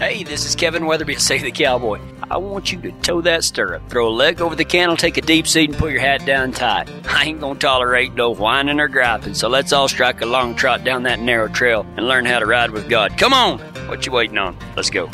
Hey, this is Kevin Weatherby, Save the Cowboy. I want you to toe that stirrup, throw a leg over the cantle, take a deep seat, and put your hat down tight. I ain't gonna tolerate no whining or griping, so let's all strike a long trot down that narrow trail and learn how to ride with God. Come on! What you waiting on? Let's go.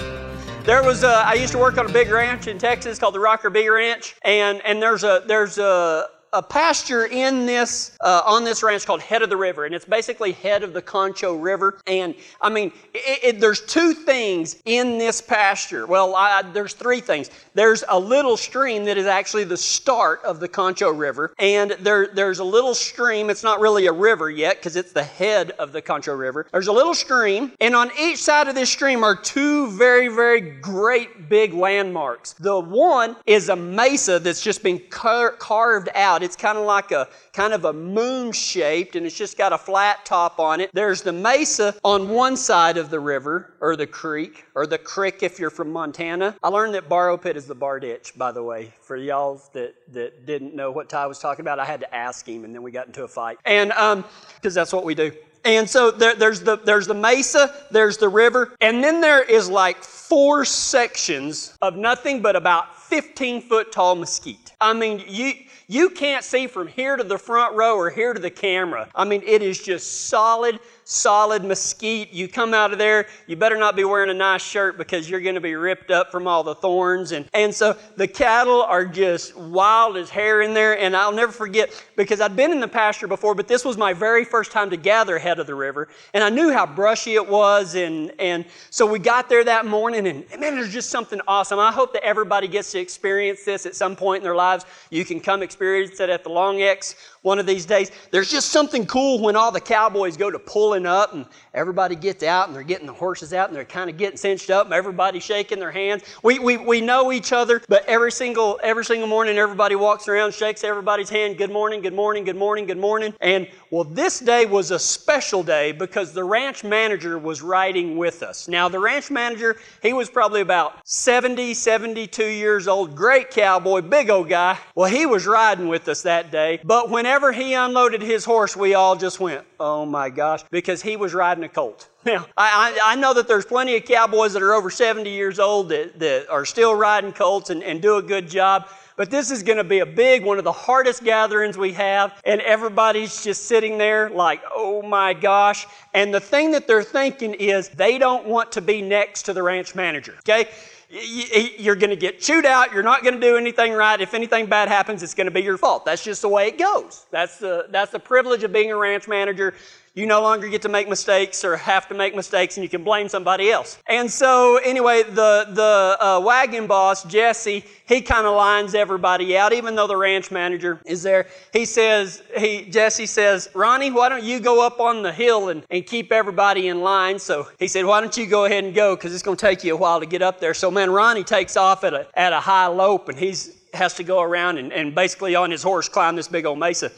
There was a, I used to work on a big ranch in Texas called the Rocker B Ranch, and and there's a there's a a pasture in this uh, on this ranch called Head of the River, and it's basically head of the Concho River. And I mean, it, it, there's two things in this pasture. Well, I, there's three things. There's a little stream that is actually the start of the Concho River, and there there's a little stream. It's not really a river yet because it's the head of the Concho River. There's a little stream, and on each side of this stream are two very very great big landmarks. The one is a mesa that's just been car- carved out it's kind of like a kind of a moon shaped and it's just got a flat top on it. There's the mesa on one side of the river or the creek or the creek if you're from Montana. I learned that Borrow Pit is the bar ditch, by the way. For y'all that, that didn't know what Ty was talking about, I had to ask him and then we got into a fight. And um, because that's what we do. And so there, there's the there's the mesa, there's the river, and then there is like four sections of nothing but about 15 foot tall mesquite. I mean, you you can't see from here to the front row or here to the camera. I mean, it is just solid solid mesquite. You come out of there, you better not be wearing a nice shirt because you're going to be ripped up from all the thorns. And, and so the cattle are just wild as hare in there. And I'll never forget because I'd been in the pasture before, but this was my very first time to gather ahead of the river. And I knew how brushy it was. And, and so we got there that morning and man, there's just something awesome. I hope that everybody gets to experience this at some point in their lives. You can come experience it at the Long X one of these days. There's just something cool when all the cowboys go to pulling up and everybody gets out and they're getting the horses out and they're kind of getting cinched up and everybody's shaking their hands. We, we, we know each other, but every single, every single morning everybody walks around, shakes everybody's hand. Good morning, good morning, good morning, good morning. And well, this day was a special day because the ranch manager was riding with us. Now, the ranch manager, he was probably about 70, 72 years old, great cowboy, big old guy. Well, he was riding with us that day. But whenever he unloaded his horse, we all just went, oh my gosh, because he was riding a colt. Now, I, I, know that there's plenty of cowboys that are over 70 years old that, that are still riding colts and, and do a good job. But this is going to be a big, one of the hardest gatherings we have. And everybody's just sitting there like, oh my gosh. And the thing that they're thinking is they don't want to be next to the ranch manager. Okay? You're going to get chewed out. You're not going to do anything right. If anything bad happens, it's going to be your fault. That's just the way it goes. That's the, that's the privilege of being a ranch manager you no longer get to make mistakes or have to make mistakes and you can blame somebody else. And so, anyway, the, the uh, wagon boss, Jesse, he kind of lines everybody out, even though the ranch manager is there. He says, he, Jesse says, Ronnie, why don't you go up on the hill and, and keep everybody in line? So he said, why don't you go ahead and go because it's going to take you a while to get up there. So, man, Ronnie takes off at a, at a high lope and he's has to go around and, and basically on his horse climb this big old mesa.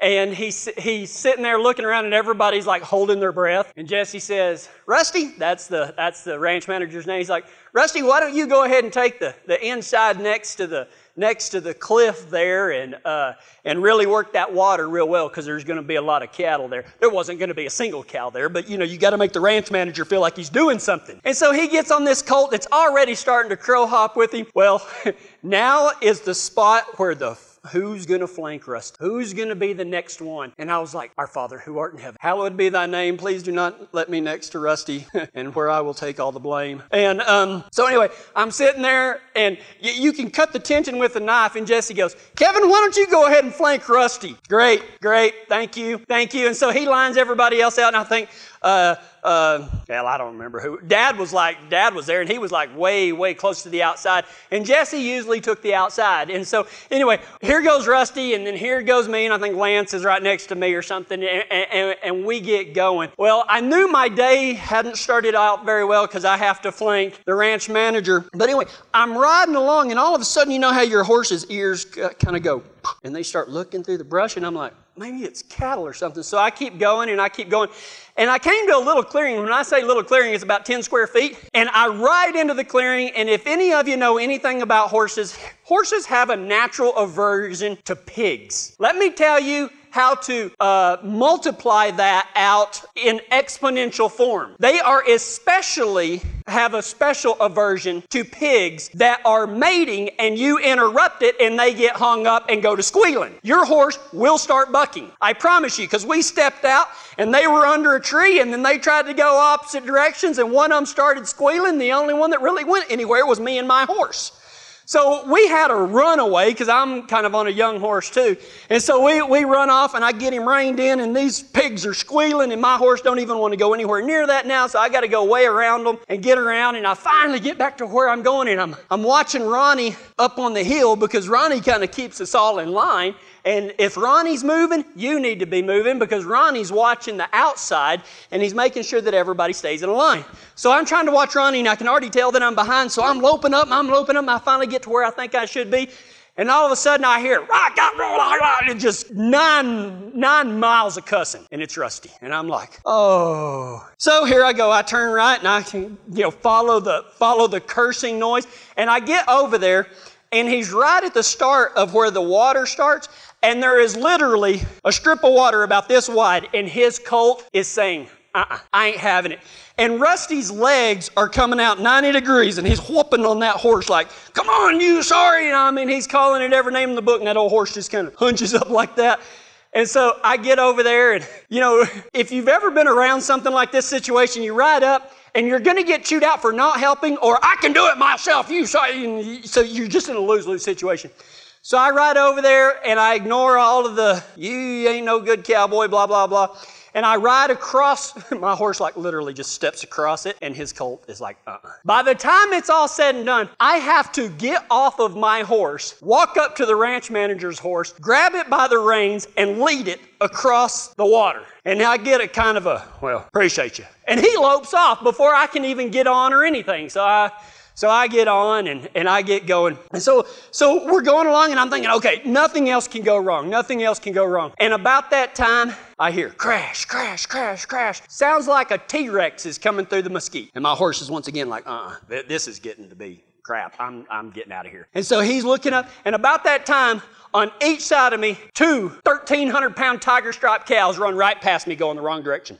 And he's, he's sitting there looking around and everybody's like holding their breath. And Jesse says, Rusty, that's the, that's the ranch manager's name. He's like, Rusty, why don't you go ahead and take the, the inside next to the, next to the cliff there and, uh, and really work that water real well because there's going to be a lot of cattle there. There wasn't going to be a single cow there, but you know, you got to make the ranch manager feel like he's doing something. And so he gets on this colt that's already starting to crow hop with him. Well, now is the spot where the who's going to flank Rusty? Who's going to be the next one? And I was like, Our Father who art in heaven, hallowed be thy name. Please do not let me next to Rusty, and where I will take all the blame. And um, so anyway, I'm sitting there, and y- you can cut the tension with a knife. And Jesse goes, Kevin, why don't you go ahead and flank Rusty? Great, great, thank you, thank you. And so he lines everybody else out, and I think, uh, uh, well, I don't remember who. Dad was like, Dad was there, and he was like way, way close to the outside. And Jesse usually took the outside. And so, anyway, here goes Rusty, and then here goes me, and I think Lance is right next to me or something, and, and, and we get going. Well, I knew my day hadn't started out very well because I have to flank the ranch manager. But anyway, I'm riding along, and all of a sudden, you know how your horse's ears kind of go, and they start looking through the brush, and I'm like, maybe it's cattle or something. So I keep going and I keep going. And I came to a little clearing. When I say little clearing, it's about 10 square feet. And I ride into the clearing. And if any of you know anything about horses, horses have a natural aversion to pigs. Let me tell you, how to uh, multiply that out in exponential form. They are especially have a special aversion to pigs that are mating and you interrupt it and they get hung up and go to squealing. Your horse will start bucking. I promise you, because we stepped out and they were under a tree and then they tried to go opposite directions and one of them started squealing. The only one that really went anywhere was me and my horse. So we had a runaway because I'm kind of on a young horse too. And so we, we run off and I get him reined in and these pigs are squealing and my horse don't even want to go anywhere near that now. So I got to go way around them and get around and I finally get back to where I'm going and I'm, I'm watching Ronnie up on the hill because Ronnie kind of keeps us all in line. And if Ronnie's moving, you need to be moving because Ronnie's watching the outside and he's making sure that everybody stays in a line. So I'm trying to watch Ronnie and I can already tell that I'm behind. So I'm loping up, I'm loping up, I finally get to where I think I should be. And all of a sudden I hear, and just nine, nine miles of cussing. And it's Rusty. And I'm like, oh. So here I go. I turn right and I can, you know, follow the, follow the cursing noise. And I get over there and he's right at the start of where the water starts. And there is literally a strip of water about this wide, and his colt is saying, uh uh I ain't having it. And Rusty's legs are coming out 90 degrees, and he's whooping on that horse like, come on, you sorry. And I mean, he's calling it every name in the book, and that old horse just kind of hunches up like that. And so I get over there, and you know, if you've ever been around something like this situation, you ride up, and you're going to get chewed out for not helping, or I can do it myself. You sorry. So you're just in a lose lose situation. So I ride over there and I ignore all of the, you ain't no good cowboy, blah, blah, blah. And I ride across, my horse like literally just steps across it, and his colt is like, uh uh By the time it's all said and done, I have to get off of my horse, walk up to the ranch manager's horse, grab it by the reins, and lead it across the water. And I get a kind of a, well, appreciate you. And he lopes off before I can even get on or anything. So I, so I get on and, and I get going. And so, so we're going along and I'm thinking, okay, nothing else can go wrong. Nothing else can go wrong. And about that time, I hear crash, crash, crash, crash. Sounds like a T-Rex is coming through the mesquite. And my horse is once again like, uh-uh, this is getting to be crap. I'm, I'm getting out of here. And so he's looking up and about that time, on each side of me, two 1,300 pound tiger striped cows run right past me going the wrong direction.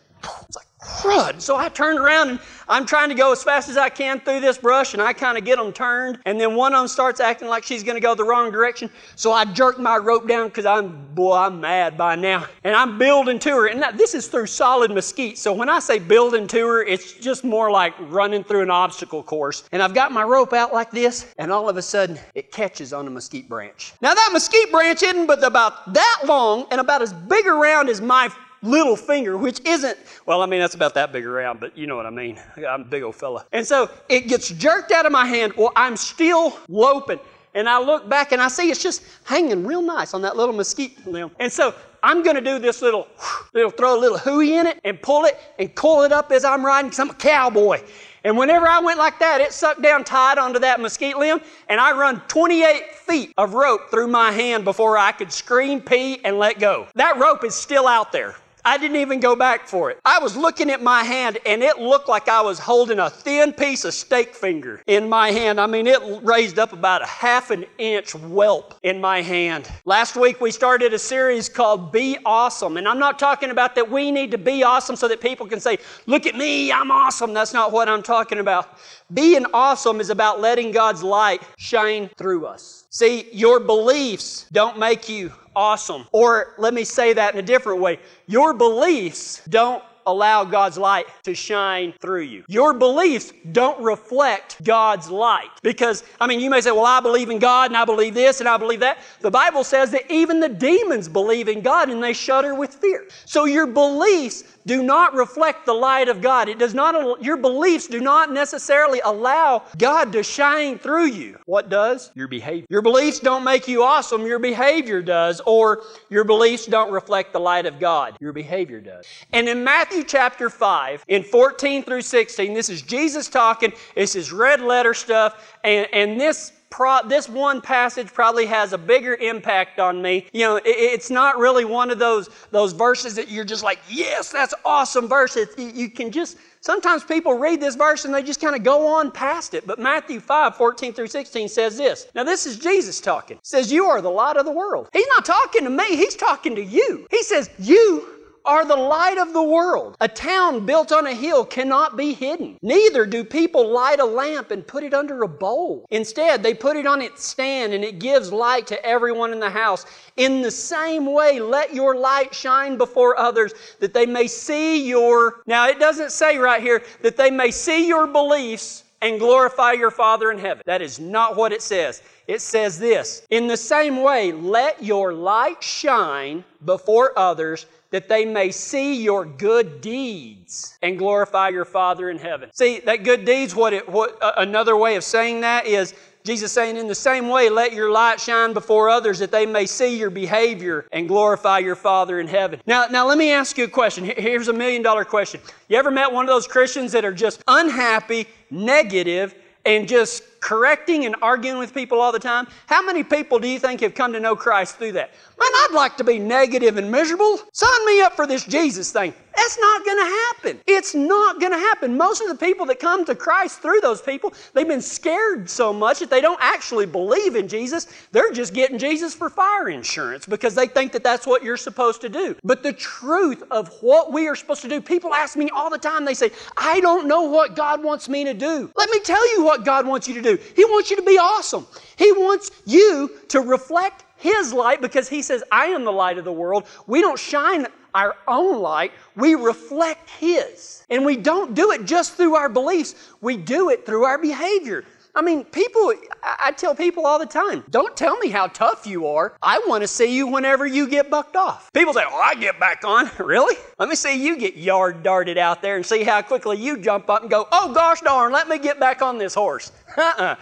Crud. So I turned around and I'm trying to go as fast as I can through this brush and I kind of get them turned. And then one of them starts acting like she's going to go the wrong direction. So I jerk my rope down because I'm, boy, I'm mad by now. And I'm building to her. And this is through solid mesquite. So when I say building to her, it's just more like running through an obstacle course. And I've got my rope out like this. And all of a sudden, it catches on a mesquite branch. Now that mesquite branch isn't but about that long and about as big around as my little finger, which isn't, well, I mean, that's about that big around, but you know what I mean. I'm a big old fella. And so it gets jerked out of my hand. Well, I'm still loping. And I look back and I see it's just hanging real nice on that little mesquite limb. And so I'm going to do this little, little, throw a little hooey in it and pull it and coil it up as I'm riding because I'm a cowboy. And whenever I went like that, it sucked down tight onto that mesquite limb, and I run 28 feet of rope through my hand before I could scream, pee, and let go. That rope is still out there. I didn't even go back for it. I was looking at my hand and it looked like I was holding a thin piece of steak finger in my hand. I mean, it raised up about a half an inch whelp in my hand. Last week we started a series called Be Awesome. And I'm not talking about that we need to be awesome so that people can say, Look at me, I'm awesome. That's not what I'm talking about. Being awesome is about letting God's light shine through us. See, your beliefs don't make you awesome. Or let me say that in a different way. Your beliefs don't allow God's light to shine through you. Your beliefs don't reflect God's light. Because, I mean, you may say, well, I believe in God and I believe this and I believe that. The Bible says that even the demons believe in God and they shudder with fear. So your beliefs do not reflect the light of God. It does not, your beliefs do not necessarily allow God to shine through you. What does? Your behavior. Your beliefs don't make you awesome, your behavior does. Or your beliefs don't reflect the light of God. Your behavior does. And in Matthew chapter 5, in 14 through 16, this is Jesus talking. This is red letter stuff. And, and this Pro, this one passage probably has a bigger impact on me. You know, it, it's not really one of those, those verses that you're just like, yes, that's awesome verse. It, you can just Sometimes people read this verse and they just kind of go on past it. But Matthew 5, 14 through 16 says this. Now, this is Jesus talking. It says, You are the light of the world. He's not talking to me, he's talking to you. He says, You are the light of the world. A town built on a hill cannot be hidden. Neither do people light a lamp and put it under a bowl. Instead, they put it on its stand and it gives light to everyone in the house. In the same way, let your light shine before others that they may see your. Now, it doesn't say right here that they may see your beliefs and glorify your Father in heaven. That is not what it says. It says this In the same way, let your light shine before others that they may see your good deeds and glorify your Father in heaven. See, that good deeds, what, it, what uh, another way of saying that is Jesus saying, in the same way, let your light shine before others that they may see your behavior and glorify your Father in heaven. Now, now let me ask you a question. Here's a million dollar question. You ever met one of those Christians that are just unhappy, negative, and just correcting and arguing with people all the time? How many people do you think have come to know Christ through that? Man, I'd like to be negative and miserable. Sign me up for this Jesus thing. That's not going to happen. It's not going to happen. Most of the people that come to Christ through those people, they've been scared so much that they don't actually believe in Jesus. They're just getting Jesus for fire insurance because they think that that's what you're supposed to do. But the truth of what we are supposed to do, people ask me all the time, they say, I don't know what God wants me to do. Let me tell you what God wants you to do. He wants you to be awesome. He wants you to reflect his light because He says, I am the light of the world. We don't shine our own light, we reflect His. And we don't do it just through our beliefs, we do it through our behavior. I mean, people, I tell people all the time, don't tell me how tough you are. I want to see you whenever you get bucked off. People say, oh, I get back on. really? Let me see you get yard darted out there and see how quickly you jump up and go, oh gosh darn, let me get back on this horse. Uh-uh.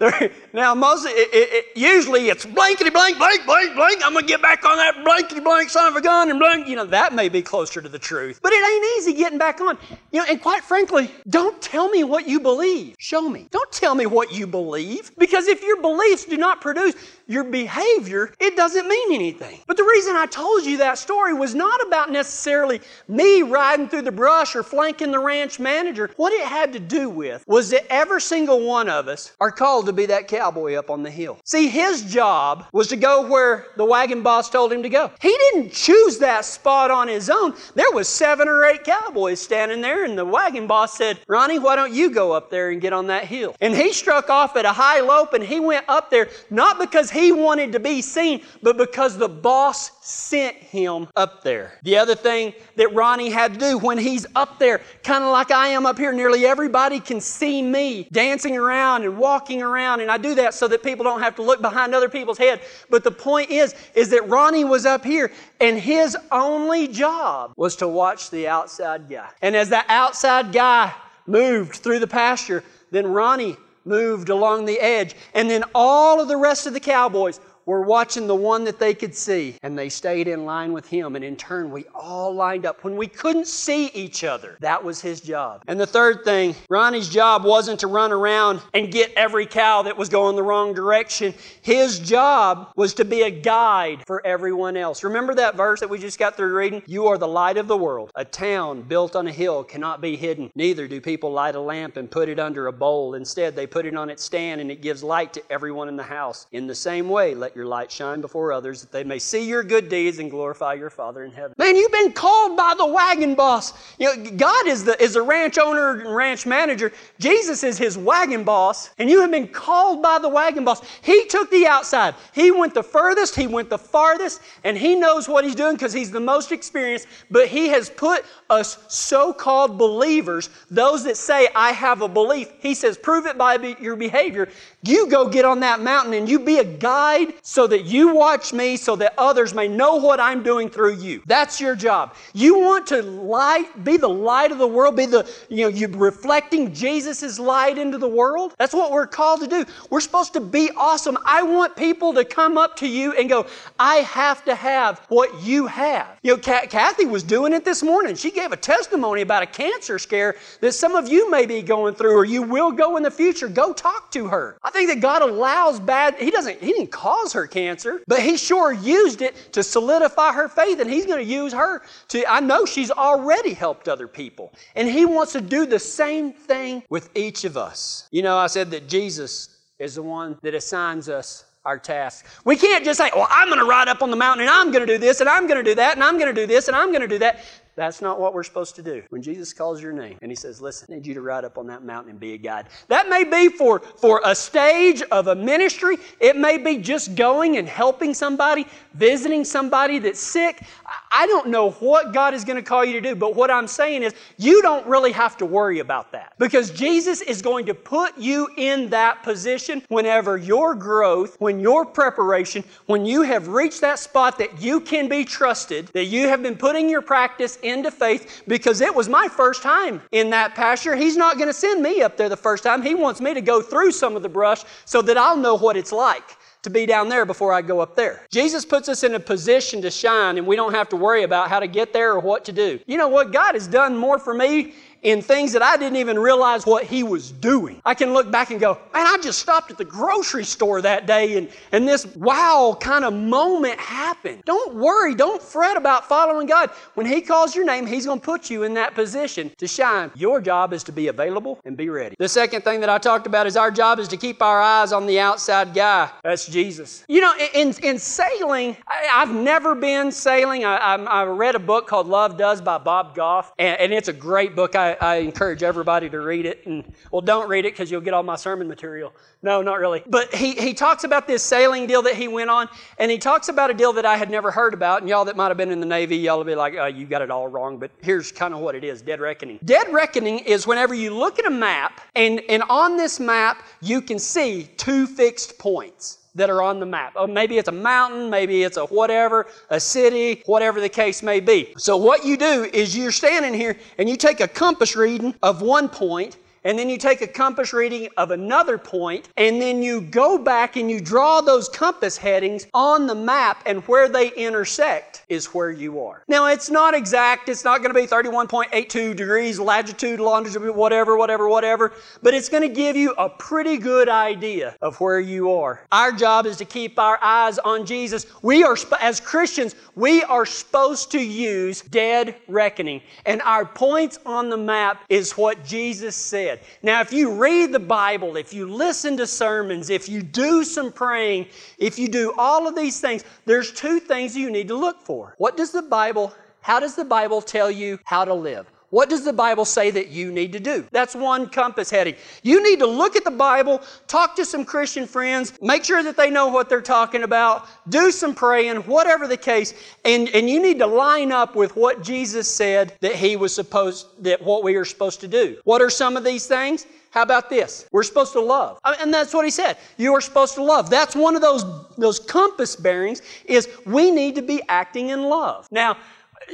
now, most it, it, it, usually it's blankety blank, blank, blank, blank. I'm gonna get back on that blankety blank son of a gun and blank. You know that may be closer to the truth, but it ain't easy getting back on. You know, and quite frankly, don't tell me what you believe. Show me. Don't tell me what you believe, because if your beliefs do not produce your behavior, it doesn't mean anything. But the reason I told you that story was not about necessarily me riding through the brush or flanking the ranch manager. What it had to do with was that every single one of us are called to be that cowboy up on the hill. See, his job was to go where the wagon boss told him to go. He didn't choose that spot on his own. There was seven or eight cowboys standing there, and the wagon boss said, Ronnie, why don't you go up there and get on that hill? And he struck off at a high lope and he went up there, not because he wanted to be seen, but because the boss sent him up there. The other thing that Ronnie had to do when he's up there, kind of like I am up here, nearly everybody can see me dancing around and walking around, and I do that so that people don't have to look behind other people's head. But the point is, is that Ronnie was up here, and his only job was to watch the outside guy. And as that outside guy moved through the pasture, then Ronnie moved along the edge. And then all of the rest of the cowboys were watching the one that they could see, and they stayed in line with him. And in turn, we all lined up. When we couldn't see each other, that was his job. And the third thing, Ronnie's job wasn't to run around and get every cow that was going the wrong direction. His job was to be a guide for everyone else. Remember that verse that we just got through reading? You are the light of the world. A town built on a hill cannot be hidden. Neither do people light a lamp and put it under a bowl. Instead, they put it on its stand and it gives light to everyone in the house. In the same way, let your light shine before others that they may see your good deeds and glorify your Father in heaven. Man, you've been called by the wagon boss. You know, God is the, is the ranch owner and ranch manager. Jesus is his wagon boss, and you have been called by the wagon boss. He took the outside. He went the furthest, he went the farthest, and he knows what he's doing because he's the most experienced, but he has put us so called believers, those that say, I have a belief, he says, prove it by your behavior. You go get on that mountain and you be a guide so that you watch me so that others may know what I'm doing through you. That's your job. You want to light, be the light of the world, be the, you know, you reflecting Jesus' light into the world. That's what we're called to do. We're supposed to be awesome. I want people to come up to you and go, I have to have what you have. You know, Kathy was doing it this morning. She gave a testimony about a cancer scare that some of you may be going through or you will go in the future. Go talk to her. I think that God allows bad, He doesn't, He didn't cause her cancer, but he sure used it to solidify her faith, and he's going to use her to. I know she's already helped other people, and he wants to do the same thing with each of us. You know, I said that Jesus is the one that assigns us our task. We can't just say, well, I'm going to ride up on the mountain and I'm going to do this and I'm going to do that and I'm going to do this and I'm going to do that. That's not what we're supposed to do. When Jesus calls your name and he says, Listen, I need you to ride up on that mountain and be a guide. That may be for, for a stage of a ministry. It may be just going and helping somebody, visiting somebody that's sick. I don't know what God is going to call you to do, but what I'm saying is you don't really have to worry about that because Jesus is going to put you in that position whenever your growth, when your preparation, when you have reached that spot that you can be trusted, that you have been putting your practice into faith because it was my first time in that pasture. He's not going to send me up there the first time. He wants me to go through some of the brush so that I'll know what it's like to be down there before I go up there. Jesus puts us in a position to shine and we don't have to worry about how to get there or what to do. You know what? God has done more for me in things that I didn't even realize what he was doing. I can look back and go, man, I just stopped at the grocery store that day and, and this wow kind of moment happened. Don't worry, don't fret about following God. When he calls your name, he's going to put you in that position to shine. Your job is to be available and be ready. The second thing that I talked about is our job is to keep our eyes on the outside guy. That's Jesus. You know, in, in sailing, I, have never been sailing. I, I, I, read a book called Love Does by Bob Goff, and, and it's a great book. I, I, encourage everybody to read it. And well, don't read it because you'll get all my sermon material. No, not really. But he, he talks about this sailing deal that he went on, and he talks about a deal that I had never heard about. And y'all that might have been in the Navy, y'all will be like, oh, you got it all wrong. But here's kind of what it is dead reckoning. Dead reckoning is whenever you look at a map, and, and on this map, you can see two fixed points that are on the map. Oh, maybe it's a mountain, maybe it's a whatever, a city, whatever the case may be. So what you do is you're standing here and you take a compass reading of one point and then you take a compass reading of another point, and then you go back and you draw those compass headings on the map, and where they intersect is where you are. Now, it's not exact, it's not going to be 31.82 degrees latitude, longitude, whatever, whatever, whatever, but it's going to give you a pretty good idea of where you are. Our job is to keep our eyes on Jesus. We are, as Christians, we are supposed to use dead reckoning, and our points on the map is what Jesus said said. Now, if you read the Bible, if you listen to sermons, if you do some praying, if you do all of these things, there's two things you need to look for. What does the Bible, how does the Bible tell you how to live? What does the Bible say that you need to do? That's one compass heading. You need to look at the Bible, talk to some Christian friends, make sure that they know what they're talking about, do some praying, whatever the case, and, and you need to line up with what Jesus said that he was supposed, that what we are supposed to do. What are some of these things? How about this? We're supposed to love. Uh, and that's what he said. You are supposed to love. That's one of those, those compass bearings is we need to be acting in love. Now,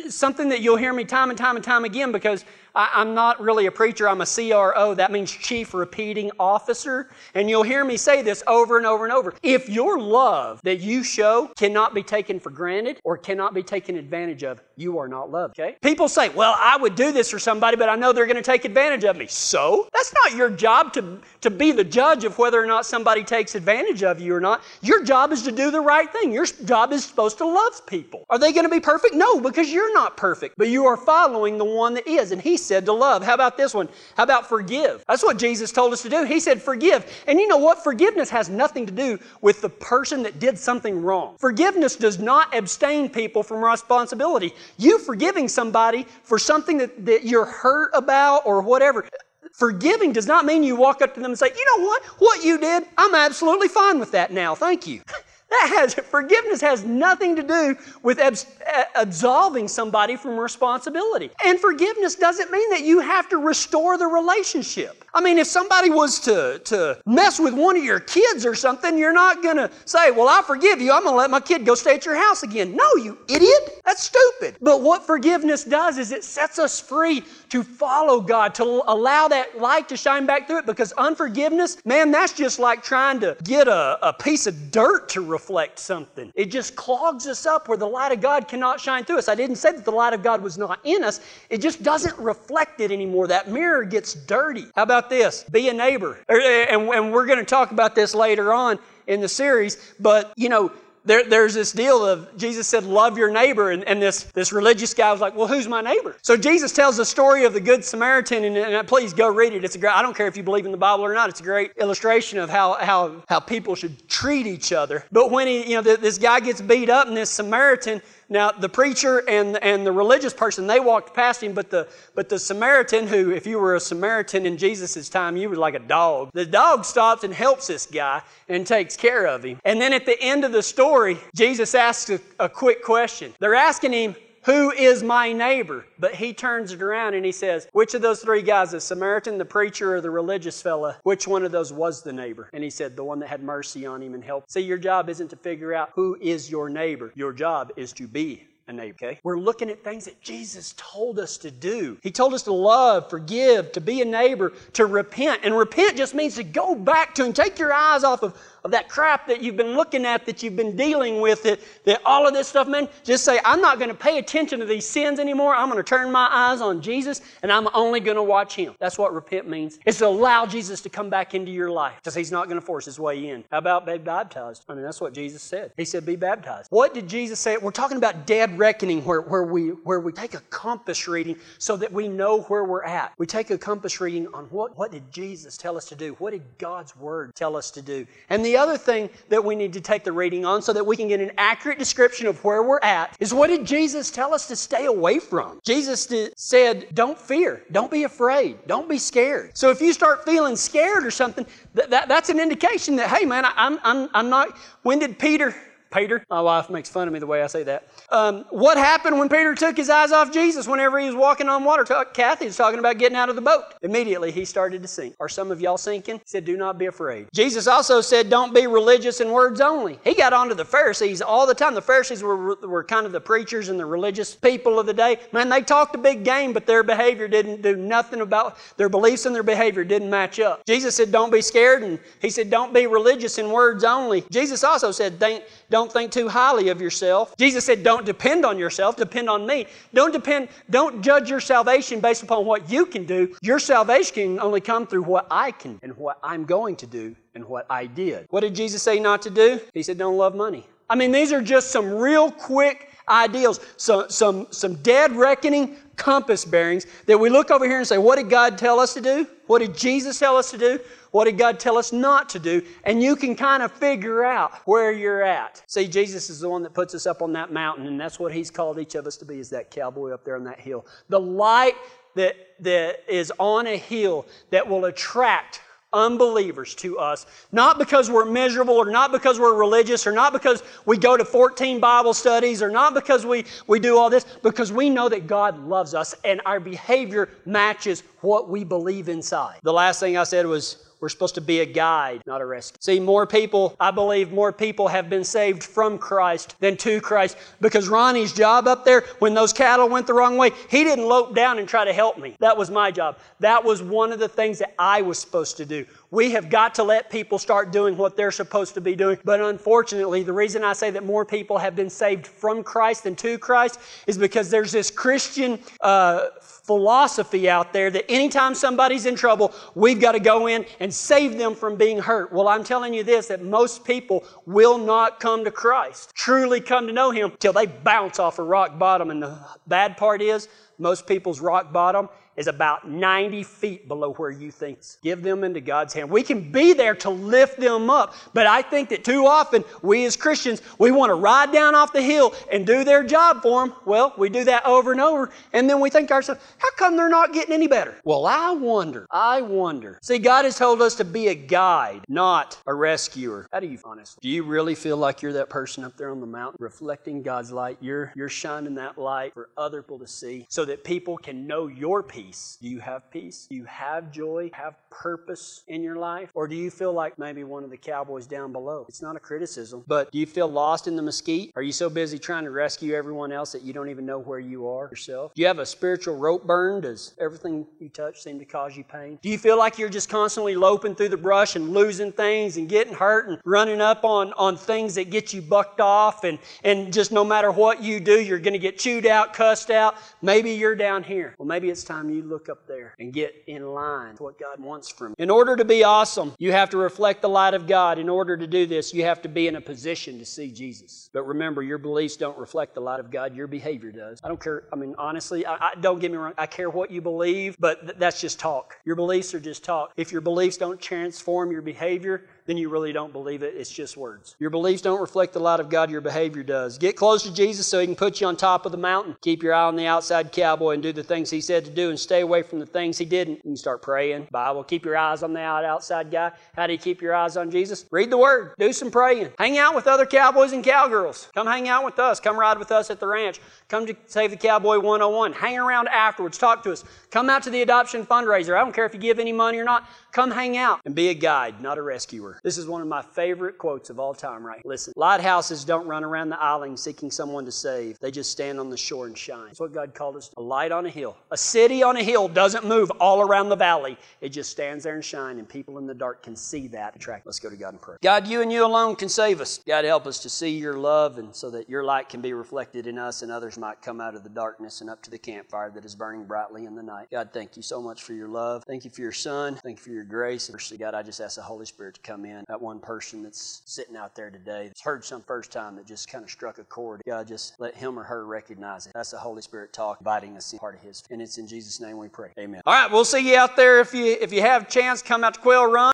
something that you'll hear me time and time and time again because I, am not really a preacher, I'm a CRO. That means Chief Repeating Officer. And you'll hear me say this over and over and over. If your love that you show cannot be taken for granted or cannot be taken advantage of, you are not loved, okay? People say, well, I would do this for somebody, but I know they're going to take advantage of me. So? That's not your job to, to be the judge of whether or not somebody takes advantage of you or not. Your job is to do the right thing. Your job is supposed to love people. Are they going to be perfect? No, because you're not perfect, but you are following the one that is. And He said to love. How about this one? How about forgive? That's what Jesus told us to do. He said forgive. And you know what? Forgiveness has nothing to do with the person that did something wrong. Forgiveness does not abstain people from responsibility. You forgiving somebody for something that, that you're hurt about or whatever. Forgiving does not mean you walk up to them and say, you know what? What you did, I'm absolutely fine with that now. Thank you. That has forgiveness has nothing to do with abs- absolving somebody from responsibility. And forgiveness doesn't mean that you have to restore the relationship. I mean, if somebody was to, to mess with one of your kids or something, you're not going to say, Well, I forgive you. I'm going to let my kid go stay at your house again. No, you idiot. That's stupid. But what forgiveness does is it sets us free to follow God, to allow that light to shine back through it because unforgiveness, man, that's just like trying to get a, a piece of dirt to reflect something. It just clogs us up where the light of God cannot shine through us. I didn't say that the light of God was not in us, it just doesn't reflect it anymore. That mirror gets dirty. How about about this? Be a neighbor. Er, eh, and, we're going to talk about this later on in the series, but you know, there, there's this deal of Jesus said, Love your neighbor. And, and, this, this religious guy was like, Well, who's my neighbor? So Jesus tells the story of the Good Samaritan, and, and please go read it. It's a great, I don't care if you believe in the Bible or not, it's a great illustration of how, how, how people should treat each other. But when he, you know, this guy gets beat up, and this Samaritan, now, the preacher and, and the religious person, they walked past him, but the, but the Samaritan, who, if you were a Samaritan in Jesus' time, you were like a dog. The dog stops and helps this guy and takes care of him. And then at the end of the story, Jesus asks a, a quick question. They're asking him, who is my neighbor? But he turns it around and he says, Which of those three guys, the Samaritan, the preacher, or the religious fella, which one of those was the neighbor? And he said, The one that had mercy on him and helped. See, your job isn't to figure out who is your neighbor, your job is to be a neighbor. Okay? We're looking at things that Jesus told us to do. He told us to love, forgive, to be a neighbor, to repent. And repent just means to go back to and take your eyes off of of that crap that you've been looking at, that you've been dealing with, that, that all of this stuff, man, just say, I'm not going to pay attention to these sins anymore. I'm going to turn my eyes on Jesus and I'm only going to watch Him. That's what repent means. It's to allow Jesus to come back into your life because He's not going to force His way in. How about be baptized? I mean, that's what Jesus said. He said, be baptized. What did Jesus say? We're talking about dead reckoning where, where, we, where we take a compass reading so that we know where we're at. We take a compass reading on what, what did Jesus tell us to do? What did God's Word tell us to do? And the the other thing that we need to take the reading on so that we can get an accurate description of where we're at is what did Jesus tell us to stay away from? Jesus did, said, Don't fear, don't be afraid, don't be scared. So if you start feeling scared or something, that, that that's an indication that, hey man, I, I'm, I'm, I'm not. When did Peter Peter. My wife makes fun of me the way I say that. Um, what happened when Peter took his eyes off Jesus whenever he was walking on water? Kathy was talking about getting out of the boat. Immediately he started to sink. Are some of y'all sinking? He said, Do not be afraid. Jesus also said, Don't be religious in words only. He got onto the Pharisees all the time. The Pharisees were, were kind of the preachers and the religious people of the day. Man, they talked a big game, but their behavior didn't do nothing about their beliefs and their behavior didn't match up. Jesus said, Don't be scared. And he said, Don't be religious in words only. Jesus also said, Don't don't think too highly of yourself. Jesus said, Don't depend on yourself, depend on me. Don't depend, don't judge your salvation based upon what you can do. Your salvation can only come through what I can and what I'm going to do and what I did. What did Jesus say not to do? He said, Don't love money. I mean, these are just some real quick ideals, so, some, some dead reckoning compass bearings that we look over here and say, What did God tell us to do? What did Jesus tell us to do? What did God tell us not to do? And you can kind of figure out where you're at. See, Jesus is the one that puts us up on that mountain, and that's what He's called each of us to be, is that cowboy up there on that hill. The light that, that is on a hill that will attract unbelievers to us, not because we're miserable or not because we're religious or not because we go to 14 Bible studies or not because we, we do all this, because we know that God loves us and our behavior matches what we believe inside. The last thing I said was we're supposed to be a guide, not a rescue. See, more people, I believe more people have been saved from Christ than to Christ because Ronnie's job up there, when those cattle went the wrong way, he didn't lope down and try to help me. That was my job. That was one of the things that I was supposed to do. We have got to let people start doing what they're supposed to be doing. But unfortunately, the reason I say that more people have been saved from Christ than to Christ is because there's this Christian uh, philosophy out there that anytime somebody's in trouble, we've got to go in and save them from being hurt. Well, I'm telling you this that most people will not come to Christ, truly come to know Him, till they bounce off a rock bottom. And the bad part is, most people's rock bottom is about 90 feet below where you think. Give them into God's hand. We can be there to lift them up, but I think that too often we as Christians, we want to ride down off the hill and do their job for them. Well, we do that over and over, and then we think to ourselves, how come they're not getting any better? Well, I wonder. I wonder. See, God has told us to be a guide, not a rescuer. How do you honestly? Do you really feel like you're that person up there on the mountain reflecting God's light? You're you're shining that light for other people to see so that people can know your peace peace? Do you have peace? Do you have joy? Have purpose in your life? Or do you feel like maybe one of the cowboys down below? It's not a criticism, but do you feel lost in the mesquite? Are you so busy trying to rescue everyone else that you don't even know where you are yourself? Do you have a spiritual rope burn? Does everything you touch seem to cause you pain? Do you feel like you're just constantly loping through the brush and losing things and getting hurt and running up on, on things that get you bucked off and, and just no matter what you do, you're going to get chewed out, cussed out? Maybe you're down here. Well, maybe it's time you you look up there and get in line with what God wants from you. In order to be awesome, you have to reflect the light of God. In order to do this, you have to be in a position to see Jesus. But remember, your beliefs don't reflect the light of God, your behavior does. I don't care. I mean, honestly, I, I don't get me wrong. I care what you believe, but th- that's just talk. Your beliefs are just talk. If your beliefs don't transform your behavior, then you really don't believe it. It's just words. Your beliefs don't reflect the light of God, your behavior does. Get close to Jesus so he can put you on top of the mountain. Keep your eye on the outside cowboy and do the things he said to do and stay away from the things he didn't. You start praying. Bible. Keep your eyes on the outside guy. How do you keep your eyes on Jesus? Read the word. Do some praying. Hang out with other cowboys and cowgirls. Come hang out with us. Come ride with us at the ranch. Come to Save the Cowboy 101. Hang around afterwards. Talk to us. Come out to the adoption fundraiser. I don't care if you give any money or not. Come hang out and be a guide, not a rescuer. This is one of my favorite quotes of all time, right? Listen, lighthouses don't run around the island seeking someone to save. They just stand on the shore and shine. That's what God called us. A light on a hill. A city on a hill doesn't move all around the valley. It just stands there and shines, and people in the dark can see that. Attract. Let's go to God in prayer. God, you and you alone can save us. God, help us to see your love and so that your light can be reflected in us and others might come out of the darkness and up to the campfire that is burning brightly in the night. God, thank you so much for your love. Thank you for your son. Thank you for your grace. And God, I just ask the Holy Spirit to come That one person that's sitting out there today that's heard some first time that just kind of struck a chord. God, just let him or her recognize it. That's the Holy Spirit talk, inviting us in part of his. And it's in Jesus' name we pray. Amen. All right, we'll see you out there if you if you have a chance, come out to Quail Run.